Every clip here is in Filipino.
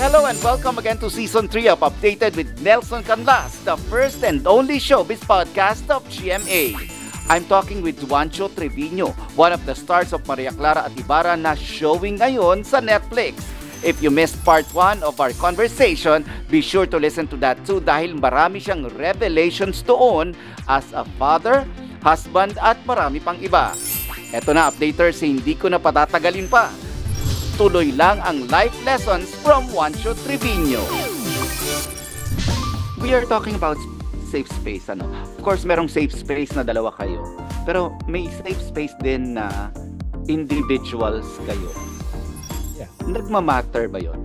Hello and welcome again to season 3 of Updated with Nelson Canlas, the first and only showbiz podcast of GMA. I'm talking with Juancho Trevino, one of the stars of Maria Clara at Ibarra na showing ngayon sa Netflix. If you missed part 1 of our conversation, be sure to listen to that too dahil marami siyang revelations doon as a father, husband at marami pang iba. Eto na updaters, hindi ko na patatagalin pa. Tuloy lang ang life lessons from Juancho Trevino. We are talking about safe space ano. Of course, merong safe space na dalawa kayo. Pero may safe space din na individuals kayo. Yeah. Nagmamatter ba yon?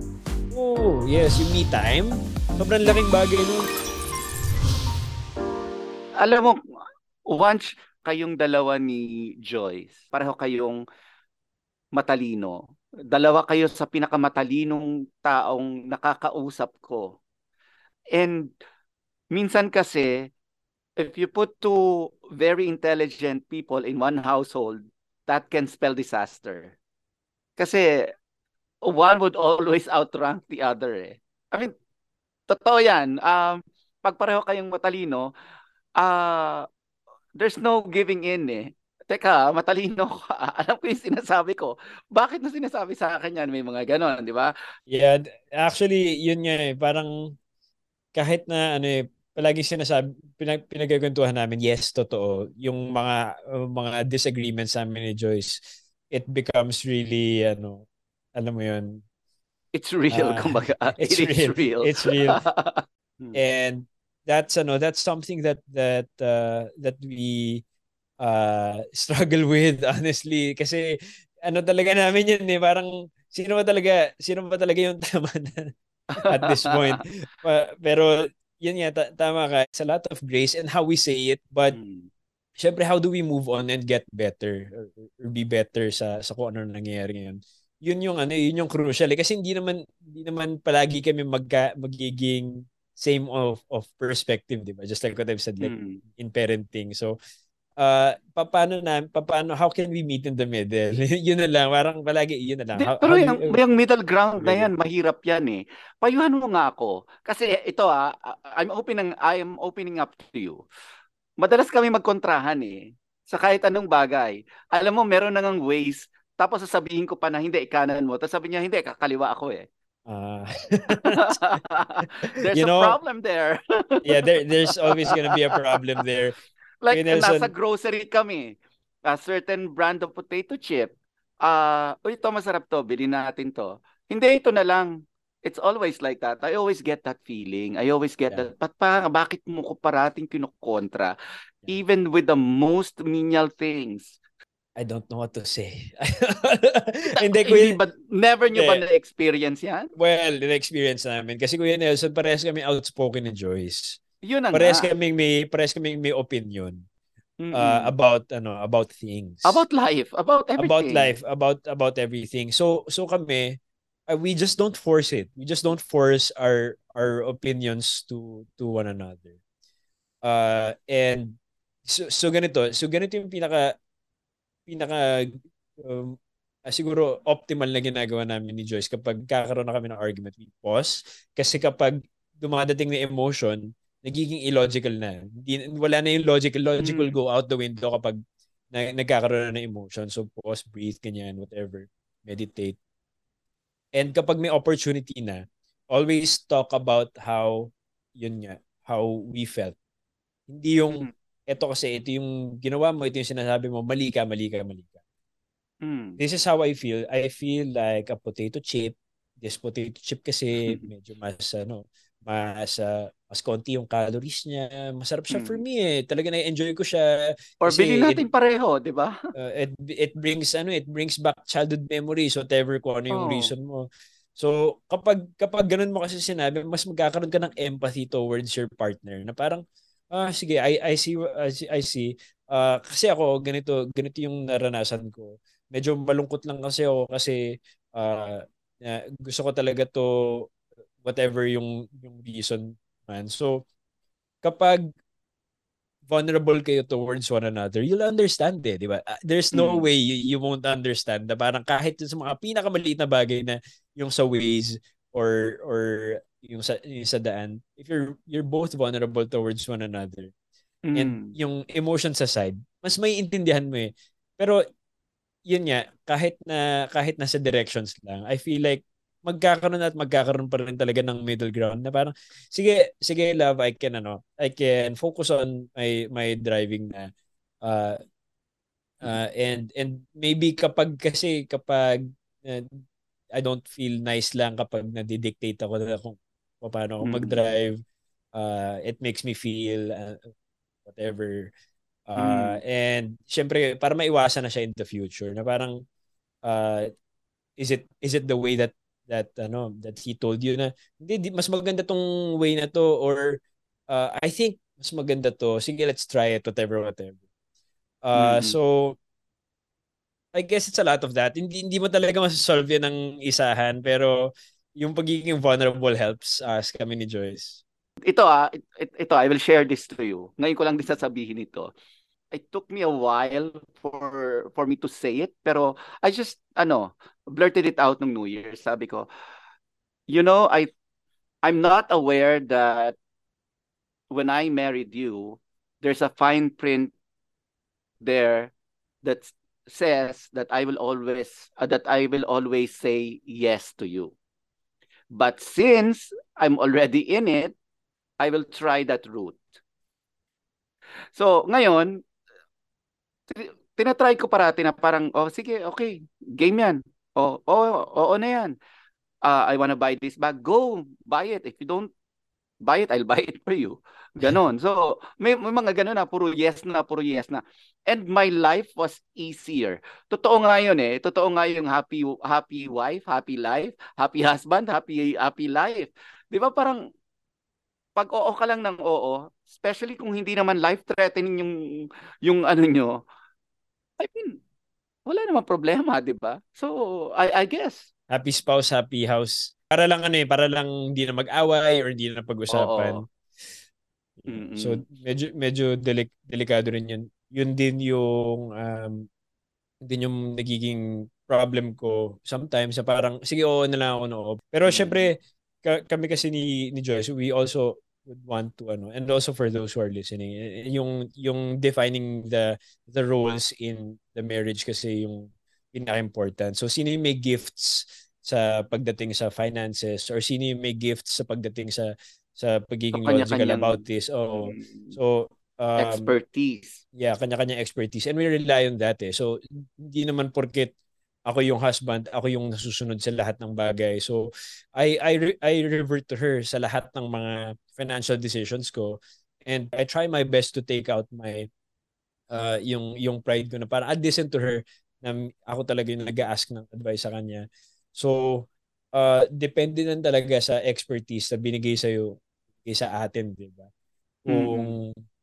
Oh, yes, yung me time. Sobrang laking bagay nun. Alam mo, once kayong dalawa ni Joyce, pareho kayong matalino. Dalawa kayo sa pinakamatalinong taong nakakausap ko. And minsan kasi, if you put two very intelligent people in one household, that can spell disaster. Kasi one would always outrank the other eh. I mean, totoo yan. Um, pag pareho kayong matalino, uh, there's no giving in eh. Teka, matalino ka. Alam ko yung sinasabi ko. Bakit mo sinasabi sa akin yan? May mga ganon, di ba? Yeah, actually, yun nga eh. Parang kahit na ano eh, palagi sinasabi, pinag, pinagkakwentuhan namin, yes, totoo. Yung mga uh, mga disagreements namin ni Joyce, it becomes really, ano, alam mo yun. It's real, uh, kumbaga. It's It real. real. It's real. Hmm. And that's ano, that's something that that uh, that we uh, struggle with honestly kasi ano talaga namin yun eh parang sino ba talaga sino ba talaga yung tama na at this point pero yun nga ta- tama ka it's a lot of grace and how we say it but Hmm. syempre how do we move on and get better or, or be better sa sa kung ano nangyayari ngayon yun yung ano yun yung crucial eh. kasi hindi naman hindi naman palagi kami magka, magiging same of of perspective di ba just like what I've said like Hmm. in parenting so uh paano na paano how can we meet in the middle yun na lang parang palagi yun na lang how, pero how yung, you- yung middle ground na yan, mahirap yan eh. Payuhan mo nga ako. Kasi ito ah, I'm opening, I'm opening up to you. Madalas kami magkontrahan eh. Sa kahit anong bagay. Alam mo, meron na ngang ways. Tapos sasabihin ko pa na hindi, ikanan mo. Tapos sabi niya, hindi, kakaliwa ako eh. Ah. There's You a know, problem there. yeah there there's always gonna be a problem there like, Kuya Nelson. nasa grocery kami. A certain brand of potato chip. Uh, ito masarap to, bilhin natin to. Hindi, ito na lang. It's always like that. I always get that feeling. I always get Yeah. that. But pa, bakit mo ko parating kinukontra? Yeah. Even with the most menial things. I don't know what to say hindi ko Hindi ba, never nyo ba Hindi. na-experience yan? well in-experience namin kasi Kuya Nelson parehas kami outspoken ni Joyce Yun na parehas nga. kaming may parehas kaming may opinion uh, about ano about things about life. About everything. about life about about everything so so kami uh, we just don't force it we just don't force our our opinions to to one another uh and so, so ganito so ganito yung pinaka pinaka um, ah, siguro optimal na ginagawa namin ni Joyce kapag kakaroon na kami ng argument we pause kasi kapag dumadating na emotion nagiging illogical na Hindi, wala na yung logical logic will Mm. go out the window kapag na, nagkakaroon na ng emotion. So pause, breathe, ganyan, whatever. Meditate. And kapag may opportunity na, always talk about how, yun nga, how we felt. Hindi yung, Mm. eto kasi, ito yung ginawa mo, ito yung sinasabi mo, mali ka, mali ka, mali ka. Mm. This is how I feel. I feel like a potato chip. This potato chip kasi medyo mas, ano, mas, uh, mas konti yung calories niya. Masarap siya Mm. for me eh. Talaga na-enjoy ko siya. Or bilhin it- natin pareho, di ba? uh, it it brings ano it brings back childhood memories whatever kung ano yung Oo. reason mo so kapag kapag ganun mo kasi sinabi mas magkakaroon ka ng empathy towards your partner na parang ah sige I I see I see, I see. Ah, kasi ako ganito ganito yung naranasan ko medyo malungkot lang kasi ako kasi ah, na gusto ko talaga to whatever yung yung reason man so kapag vulnerable kayo towards one another, you'll understand eh, di ba? Ah, There's no Mm. way you, you won't understand na parang kahit sa mga pinakamaliit na bagay na yung sa ways or or yung sa yung sa daan if you're you're both vulnerable towards one another mm. and yung emotions aside mas may intindihan mo eh pero yun nga kahit na kahit nasa directions lang I feel like magkakaroon at magkakaroon pa rin talaga ng middle ground na parang sige sige love I can ano I can focus on my my driving na uh, uh, and and maybe kapag kasi kapag uh, I don't feel nice lang kapag nadidictate ako na kung paano ako mm. mag-drive uh, it makes me feel uh, whatever uh, mm. and syempre para maiwasan na siya in the future na parang uh, is it is it the way that that ano that he told you na hindi mas maganda tong way na to or uh, I think mas maganda to. Sige let's try it whatever whatever. Uh, mm-hmm. so I guess it's a lot of that. Hindi hindi mo talaga masasolve yan ng isahan pero yung pagiging vulnerable helps us kami ni Joyce. Ito ah ito, ito I will share this to you. Ngayon ko lang din sasabihin ito. It took me a while for for me to say it pero I just ano blurted it out nung New Year sabi ko you know I I'm not aware that when I married you there's a fine print there that says that I will always uh, that I will always say yes to you. But since I'm already in it I will try that route. So ngayon tinatry ko parati na parang, oh, sige, okay, game yan. Oh, oh, oo na yan. Uh, I wanna buy this bag. Go, buy it. If you don't buy it, I'll buy it for you. Ganon. So, may, may mga ganon na, puro yes na, puro yes na. And my life was easier. Totoo nga yun eh. Totoo nga yung happy, happy wife, happy life, happy husband, happy, happy life. Di ba parang, pag oo ka lang ng oo, especially kung hindi naman life-threatening yung, yung ano nyo, I mean, wala namang problema, di ba? So, I, I guess. Happy spouse, happy house. Para lang ano eh, para lang hindi na mag-away or hindi na pag-usapan. So, medyo, medyo delik, delikado rin yun. Yun din yung, um, din yung nagiging problem ko sometimes sa parang, sige, oo na lang ako no. Pero mm-hmm. syempre, ka, kami kasi ni, ni Joyce, we also would want to ano and also for those who are listening eh, eh, yung yung defining the the roles in the marriage kasi yung pinaka-important. So sino yung may gifts sa pagdating sa finances or sino yung may gifts sa pagdating sa sa pagiging so, logical about this? Oh so um, expertise. Yeah kanya-kanya expertise. And we rely on that eh. So hindi naman porket ako yung husband, ako yung nasusunod sa lahat ng bagay. So I I I revert to her sa lahat ng mga financial decisions ko and I try my best to take out my uh, yung yung pride ko na para I listen to her na ako talaga yung nag-ask ng advice sa kanya. So uh, depende na talaga sa expertise na binigay sa iyo sa atin, 'di ba? Kung mm-hmm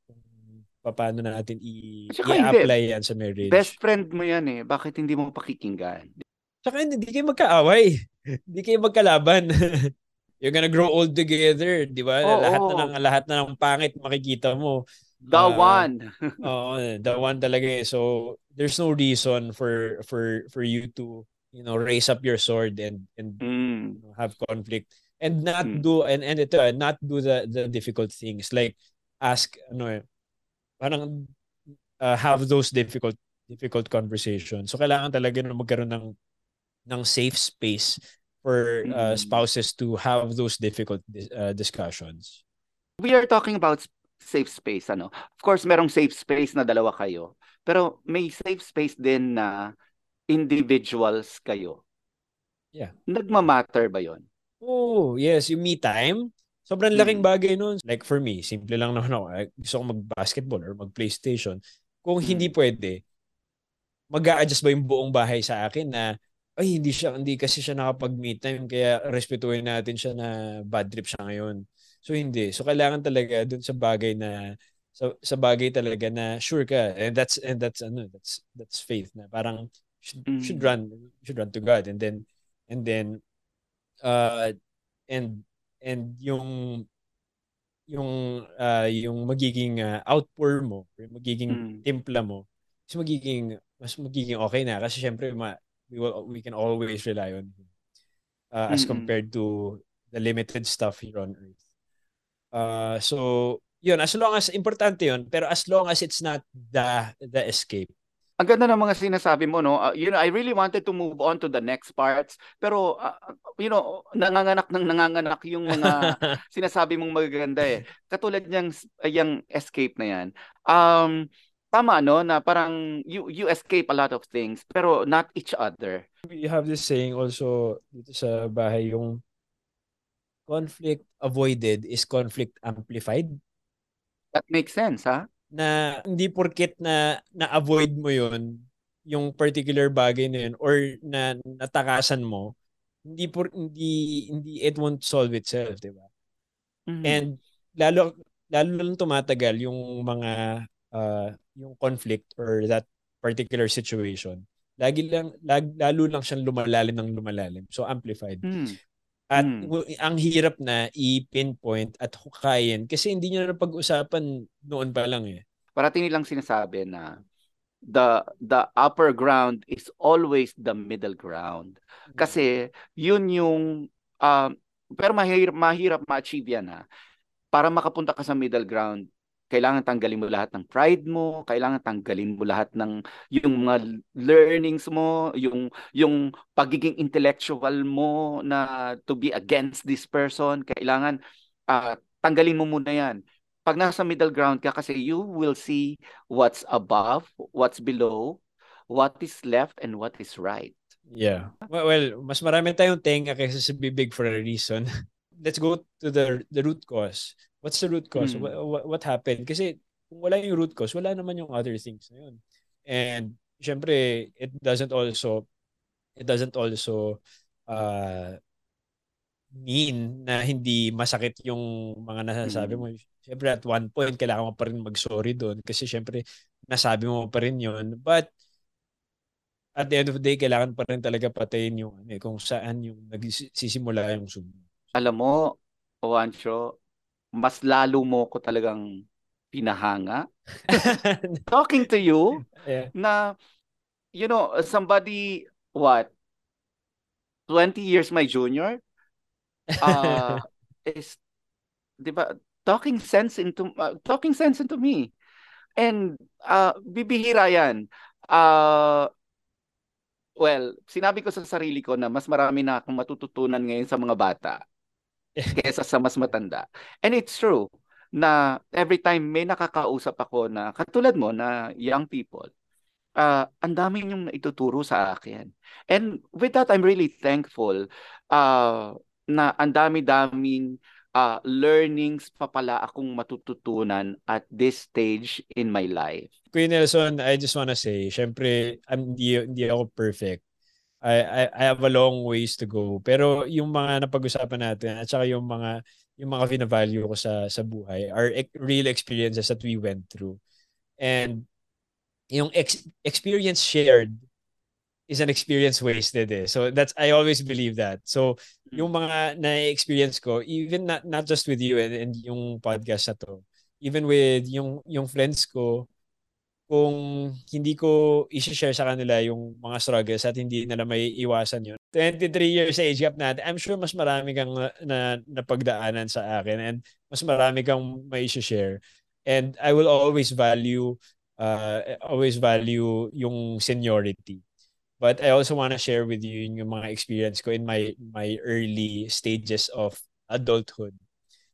paano na natin i- i-apply yan sa marriage. Best friend mo yan eh. Bakit hindi mo pakikinggan? Tsaka hindi kayo magkaaway. Hindi kayo magkalaban. You're gonna grow old together, di ba? Oh, lahat oh. na ng lahat na ng pangit makikita mo. The uh, one. Oo, the one talaga eh. So there's no reason for for for you to, you know, raise up your sword and and mm. you know, have conflict and not mm. do and and ito, not do the the difficult things like ask ano parang uh, have those difficult difficult conversations. So kailangan talaga na magkaroon ng ng safe space for uh, spouses to have those difficult uh, discussions. We are talking about safe space ano. Of course, merong safe space na dalawa kayo. Pero may safe space din na individuals kayo. Yeah. Nagma-matter ba 'yon? Oh, yes, yung me time. Sobrang laking mm. bagay nun. Like for me, simple lang naman ako. Gusto ko mag-basketball or mag-PlayStation. Kung hindi mm. pwede, mag adjust ba yung buong bahay sa akin na ay hindi siya hindi kasi siya nakapag-meet time kaya respetuhin natin siya na bad trip siya ngayon. So hindi. So kailangan talaga dun sa bagay na sa, sa bagay talaga na sure ka and that's and that's ano that's that's faith na parang should, mm. should run should run to God and then and then uh and and yung yung uh, yung magiging uh, outpour mo, magiging mm. timpla mo, is magiging mas magiging okay na kasi syempre ma, we will, we can always rely on him. uh, as compared to the limited stuff here on earth. Uh, so yun, as long as importante yun, pero as long as it's not the the escape. Ang ganda ng mga sinasabi mo, no? Uh, you know, I really wanted to move on to the next parts, pero uh, you know, nanganganak ng nanganganak yung mga sinasabi mong magaganda eh. Katulad niyang yung escape na yan. Um, tama no na parang you you escape a lot of things pero not each other. We have this saying also dito sa bahay yung conflict avoided is conflict amplified. That makes sense, ha? Na hindi porket na na-avoid mo yon yung particular bagay na yun or na natakasan mo, hindi por hindi hindi it won't solve itself, 'di ba? Mm-hmm. And lalo lalo lang tumatagal yung mga uh, yung conflict or that particular situation. Lagi lang lag, lalo lang siyang lumalalim ng lumalalim. So amplified. Mm. At mm. ang hirap na i-pinpoint at hukayin kasi hindi niyo na pag-usapan noon pa lang eh. Parating nilang sinasabi na the the upper ground is always the middle ground. Hmm. Kasi yun yung uh, pero mahirap mahirap ma-achieve yan ha. Para makapunta ka sa middle ground, kailangan tanggalin mo lahat ng pride mo, kailangan tanggalin mo lahat ng yung mga learnings mo, yung yung pagiging intellectual mo na to be against this person, kailangan uh, tanggalin mo muna 'yan. Pag nasa middle ground ka kasi you will see what's above, what's below, what is left and what is right. Yeah. Well, mas marami tayong tenga kaysa sa bibig for a reason. Let's go to the the root cause What's the root cause? Mm. What, what happened? Kasi kung wala yung root cause, wala naman yung other things na yun. And syempre, it doesn't also it doesn't also uh, mean na hindi masakit yung mga nasasabi mo. Syempre at one point kailangan mo pa rin mag-sorry doon kasi syempre nasabi mo pa rin yun. But at the end of the day, kailangan pa rin talaga patayin yung eh, kung saan yung nagsisimula yung sumo. Alam mo, Juancho, mas lalo mo ko talagang pinahanga. Talking to you yeah. na you know, somebody what 20 years my junior uh is 'di ba talking sense into uh, talking sense into me. And uh bibihira 'yan. Uh well, sinabi ko sa sarili ko na mas marami na akong matututunan ngayon sa mga bata kaysa sa mas matanda. And it's true na every time may nakakausap ako na katulad mo na young people, uh, ang dami yung naituturo sa akin. And with that, I'm really thankful uh, na ang dami-daming uh, learnings pa pala akong matututunan at this stage in my life. Kuya Nelson, I just wanna say, syempre, hindi, hindi ako perfect. I, I, I have a long ways to go. Pero yung mga napag-usapan natin at saka yung mga yung mga vina-value ko sa sa buhay are real experiences that we went through. And yung ex- experience shared is an experience wasted eh. So that's I always believe that. So yung mga na-experience ko even not not just with you and, and yung podcast na to, even with yung yung friends ko kung hindi ko i-share sa kanila yung mga struggles at hindi nila may iwasan yun. 23 years age gap natin, I'm sure mas marami kang na, na napagdaanan sa akin and mas marami kang may share And I will always value uh, always value yung seniority. But I also want to share with you yung mga experience ko in my my early stages of adulthood.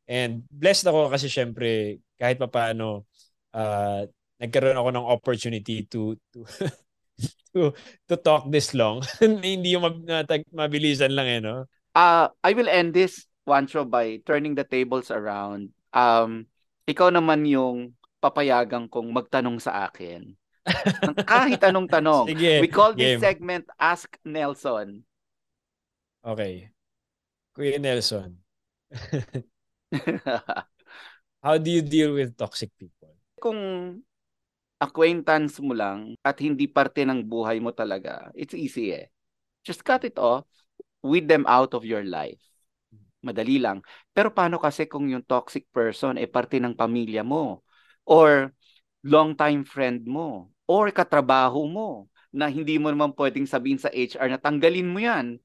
And blessed ako kasi syempre kahit papaano uh, nagkaroon ako ng opportunity to to to to talk this long. Hindi yung mab- mabilisan lang eh, no? Uh, I will end this, Juancho, by turning the tables around. Um, ikaw naman yung papayagan kong magtanong sa akin. Kahit anong tanong. Sige, We call this game. segment Ask Nelson. Okay. Kuya Nelson. How do you deal with toxic people? Kung acquaintance mo lang at hindi parte ng buhay mo talaga, it's easy eh. Just cut it off, weed them out of your life. Madali lang. Pero paano kasi kung yung toxic person ay eh, parte ng pamilya mo or long-time friend mo or katrabaho mo na hindi mo naman pwedeng sabihin sa HR na tanggalin mo yan.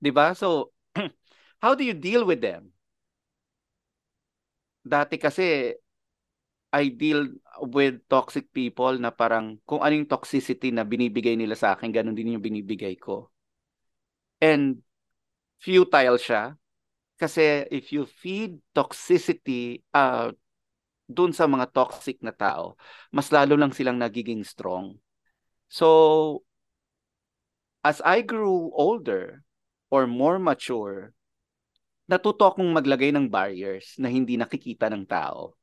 'Di ba? So, how do you deal with them? Dati kasi I deal with toxic people na parang kung anong toxicity na binibigay nila sa akin, ganun din yung binibigay ko. And futile siya kasi if you feed toxicity uh, dun sa mga toxic na tao, mas lalo lang silang nagiging strong. So, as I grew older or more mature, natuto akong maglagay ng barriers na hindi nakikita ng tao.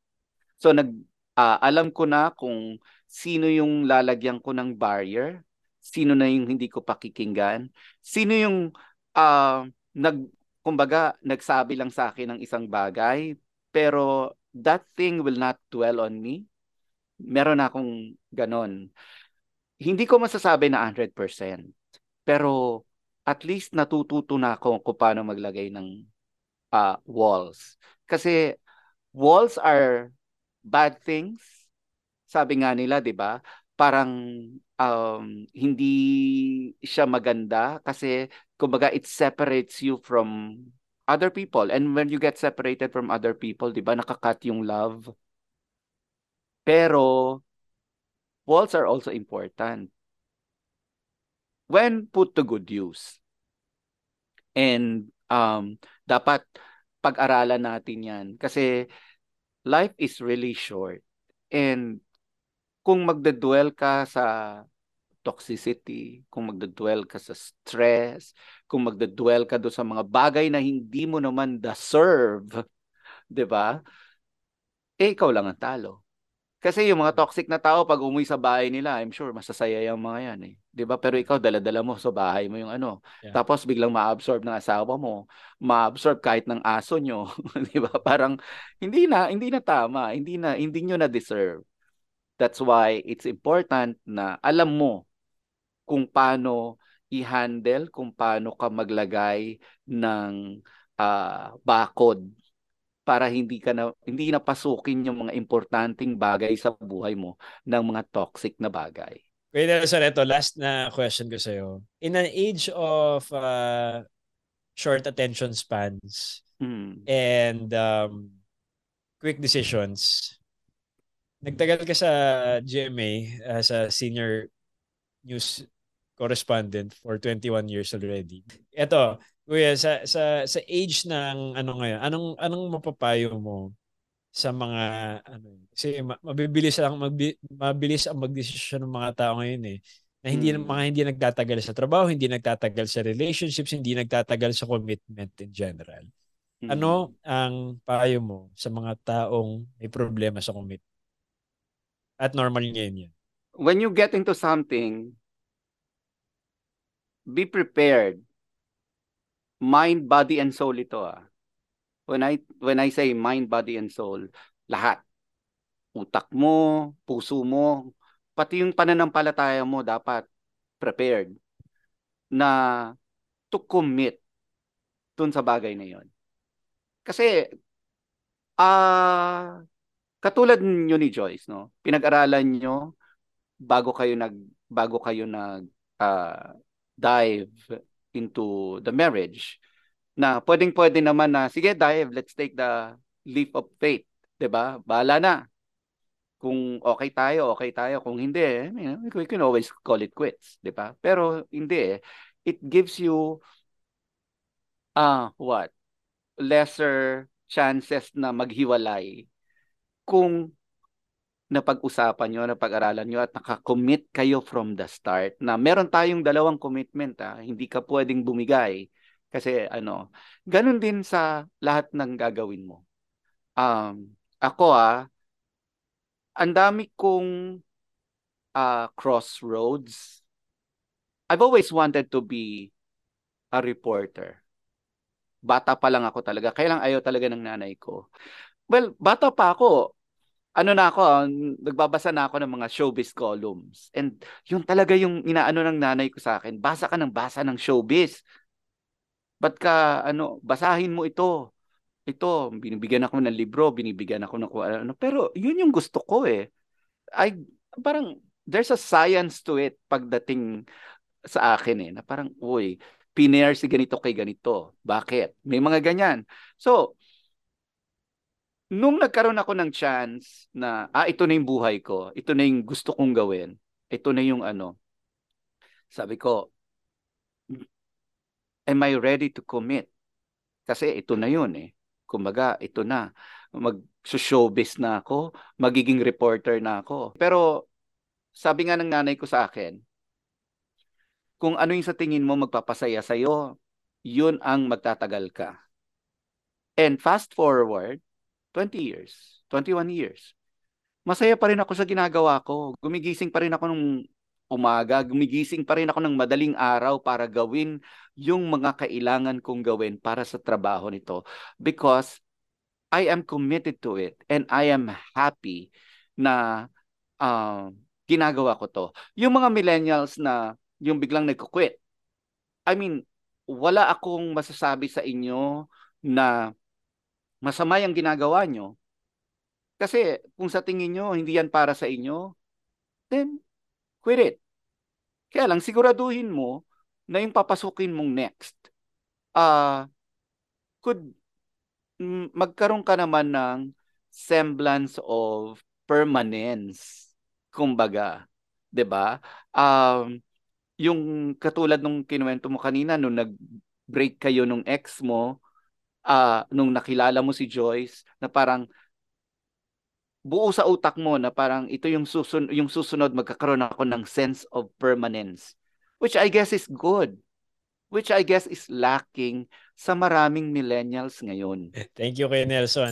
So, nag, uh, alam ko na kung sino yung lalagyan ko ng barrier, sino na yung hindi ko pakikinggan, sino yung uh, nag, kumbaga, nagsabi lang sa akin ng isang bagay, pero that thing will not dwell on me. Meron akong ganon. Hindi ko masasabi na 100%. Pero at least natututo na ako kung paano maglagay ng uh, walls. Kasi walls are bad things. Sabi nga nila, 'di ba? Parang um, hindi siya maganda kasi kumbaga it separates you from other people. And when you get separated from other people, di ba, nakakat yung love. Pero, walls are also important. When put to good use. And um, dapat pag-aralan natin yan. Kasi life is really short. And kung magdadwell ka sa toxicity, kung magdadwell ka sa stress, kung magdadwell ka do sa mga bagay na hindi mo naman deserve, 'di ba? Eh ikaw lang ang talo. Kasi yung mga toxic na tao pag umuwi sa bahay nila, I'm sure masasaya yung mga yan eh. 'Di ba? Pero ikaw dala-dala mo sa bahay mo yung ano. Yeah. Tapos biglang ma-absorb ng asawa mo, ma-absorb kahit ng aso nyo, 'di ba? Parang hindi na hindi na tama, hindi na hindi niyo na deserve. That's why it's important na alam mo kung paano i-handle, kung paano ka maglagay ng uh, bakod para hindi ka na hindi na pasukin yung mga importanteng bagay sa buhay mo ng mga toxic na bagay. Wait, so ito, last na question ko sa'yo. In an age of uh, short attention spans mm. and um, quick decisions, nagtagal ka sa GMA as a senior news correspondent for 21 years already. Ito, kuya, sa sa sa age ng ano ngayon, anong anong mapapayo mo sa mga ano kasi mabibilis lang magbi, mabilis ang magdesisyon ng mga tao ngayon eh na hindi hmm. mga hindi nagtatagal sa trabaho, hindi nagtatagal sa relationships, hindi nagtatagal sa commitment in general. Hmm. Ano ang payo mo sa mga taong may problema sa commitment? At normal ngayon yan. When you get into something, be prepared. Mind, body, and soul ito ah. When I, when I say mind, body, and soul, lahat. Utak mo, puso mo, pati yung pananampalataya mo dapat prepared na to commit dun sa bagay na yon. Kasi ah uh, katulad niyo ni Joyce no, pinag-aralan niyo bago kayo nag bago kayo nag uh, dive into the marriage na pwedeng-pwede naman na sige dive let's take the leap of faith. 'di ba? Bala na. Kung okay tayo okay tayo. Kung hindi eh, we can always call it quits 'di ba? Pero hindi eh it gives you ah uh, what? Lesser chances na maghiwalay. Kung napag-usapan nyo, napag-aralan nyo at nakakommit kayo from the start na meron tayong dalawang commitment ha, ah. hindi ka pwedeng bumigay kasi ano, ganun din sa lahat ng gagawin mo. Um, ako ah, ang dami kong uh, crossroads. I've always wanted to be a reporter. Bata pa lang ako talaga. Kaya lang ayaw talaga ng nanay ko. Well, bata pa ako ano na ako, nagbabasa na ako ng mga showbiz columns. And yun talaga yung inaano ng nanay ko sa akin, basa ka ng basa ng showbiz. Ba't ka, ano, basahin mo ito. Ito, binibigyan ako ng libro, binibigyan ako ng ano. Pero yun yung gusto ko eh. I, parang, there's a science to it pagdating sa akin eh, na parang, uy, pinair si ganito kay ganito. Bakit? May mga ganyan. So, nung nagkaroon ako ng chance na, ah, ito na yung buhay ko, ito na yung gusto kong gawin, ito na yung ano, sabi ko, am I ready to commit? Kasi ito na yun eh. Kumbaga, ito na. Mag-showbiz na ako, magiging reporter na ako. Pero, sabi nga ng nanay ko sa akin, kung ano yung sa tingin mo magpapasaya sa'yo, yun ang magtatagal ka. And fast forward, 20 years, 21 years, masaya pa rin ako sa ginagawa ko. Gumigising pa rin ako nung umaga, gumigising pa rin ako ng madaling araw para gawin yung mga kailangan kong gawin para sa trabaho nito because I am committed to it and I am happy na uh, ginagawa ko to. Yung mga millennials na yung biglang nagko-quit. I mean, wala akong masasabi sa inyo na masama yung ginagawa nyo. Kasi kung sa tingin nyo hindi yan para sa inyo, then quit it. Kaya lang, siguraduhin mo na yung papasukin mong next, uh, could magkaroon ka naman ng semblance of permanence. Kumbaga, 'di ba? Um, yung katulad nung kinuwento mo kanina nung nag-break kayo nung ex mo, uh, nung nakilala mo si Joyce, na parang buo sa utak mo na parang ito yung susunod yung susunod magkakaroon ako ng sense of permanence which I guess is good which I guess is lacking sa maraming millennials ngayon. Thank you kay Nelson.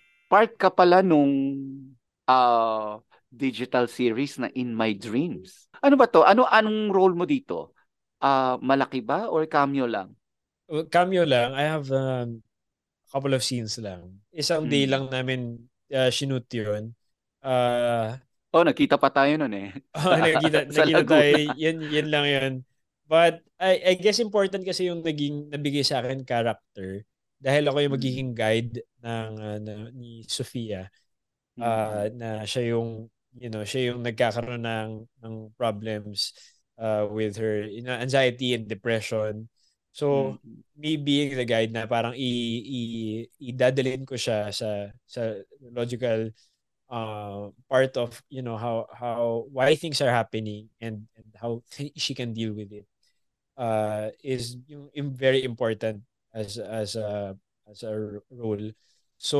part ka pala nung uh, digital series na In My Dreams. Ano ba to? Ano anong role mo dito? Uh, malaki ba or cameo lang? cameo lang. I have um, a couple of scenes lang. Isang hmm. day lang namin uh, shoot yun. Uh, oh, nakita pa tayo nun eh. oh, nakita, nakita tayo. Yan, yan lang yun. But I, I guess important kasi yung naging nabigay sa akin character dahil ako yung magiging guide ng uh, na, ni Sofia uh, na siya yung you know siya yung nagkakaroon ng ng problems uh, with her you know, anxiety and depression. So mm-hmm. me being the guide na parang i, i idadalhin ko siya sa sa logical uh, part of you know how how why things are happening and and how she can deal with it uh, is yung, yung very important as as a as a role. So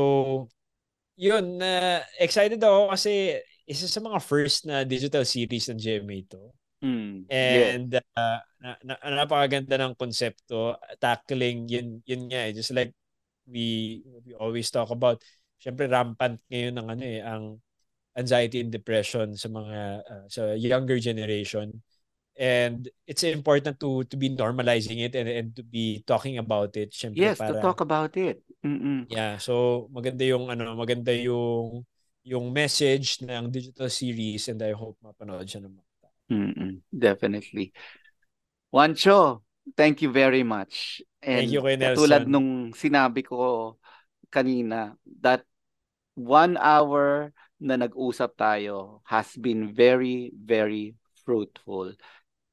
yun na uh, excited ako kasi isa sa mga first na digital series ng GMA to. Mm, And yeah. uh, na, na, napakaganda ng konsepto tackling yun yun nga eh, just like we we always talk about syempre rampant ngayon ng ano eh ang anxiety and depression sa mga uh, sa younger generation and it's important to to be normalizing it and, and to be talking about it syempre yes para, to talk about it Mm-mm. yeah so maganda yung ano maganda yung yung message ng digital series and I hope mapanood siya ng mga Mm-mm. definitely Juancho thank you very much and thank you kay Nelson. tulad nung sinabi ko kanina that one hour na nag-usap tayo has been very very fruitful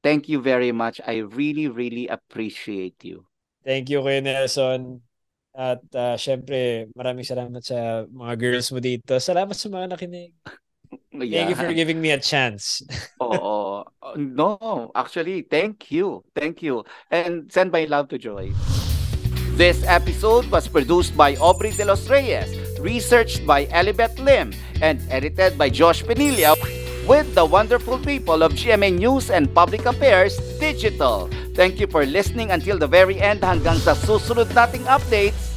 thank you very much. I really, really appreciate you. Thank you, Kuya Nelson. At uh, syempre, maraming salamat sa mga girls mo dito. Salamat sa mga nakinig. Yeah. Thank you for giving me a chance. Oo. No, actually, thank you. Thank you. And send my love to Joy. This episode was produced by Aubrey De Los Reyes, researched by Elibeth Lim, and edited by Josh Penilla with the wonderful people of GMA News and Public Affairs Digital. Thank you for listening until the very end hanggang sa susunod nating updates.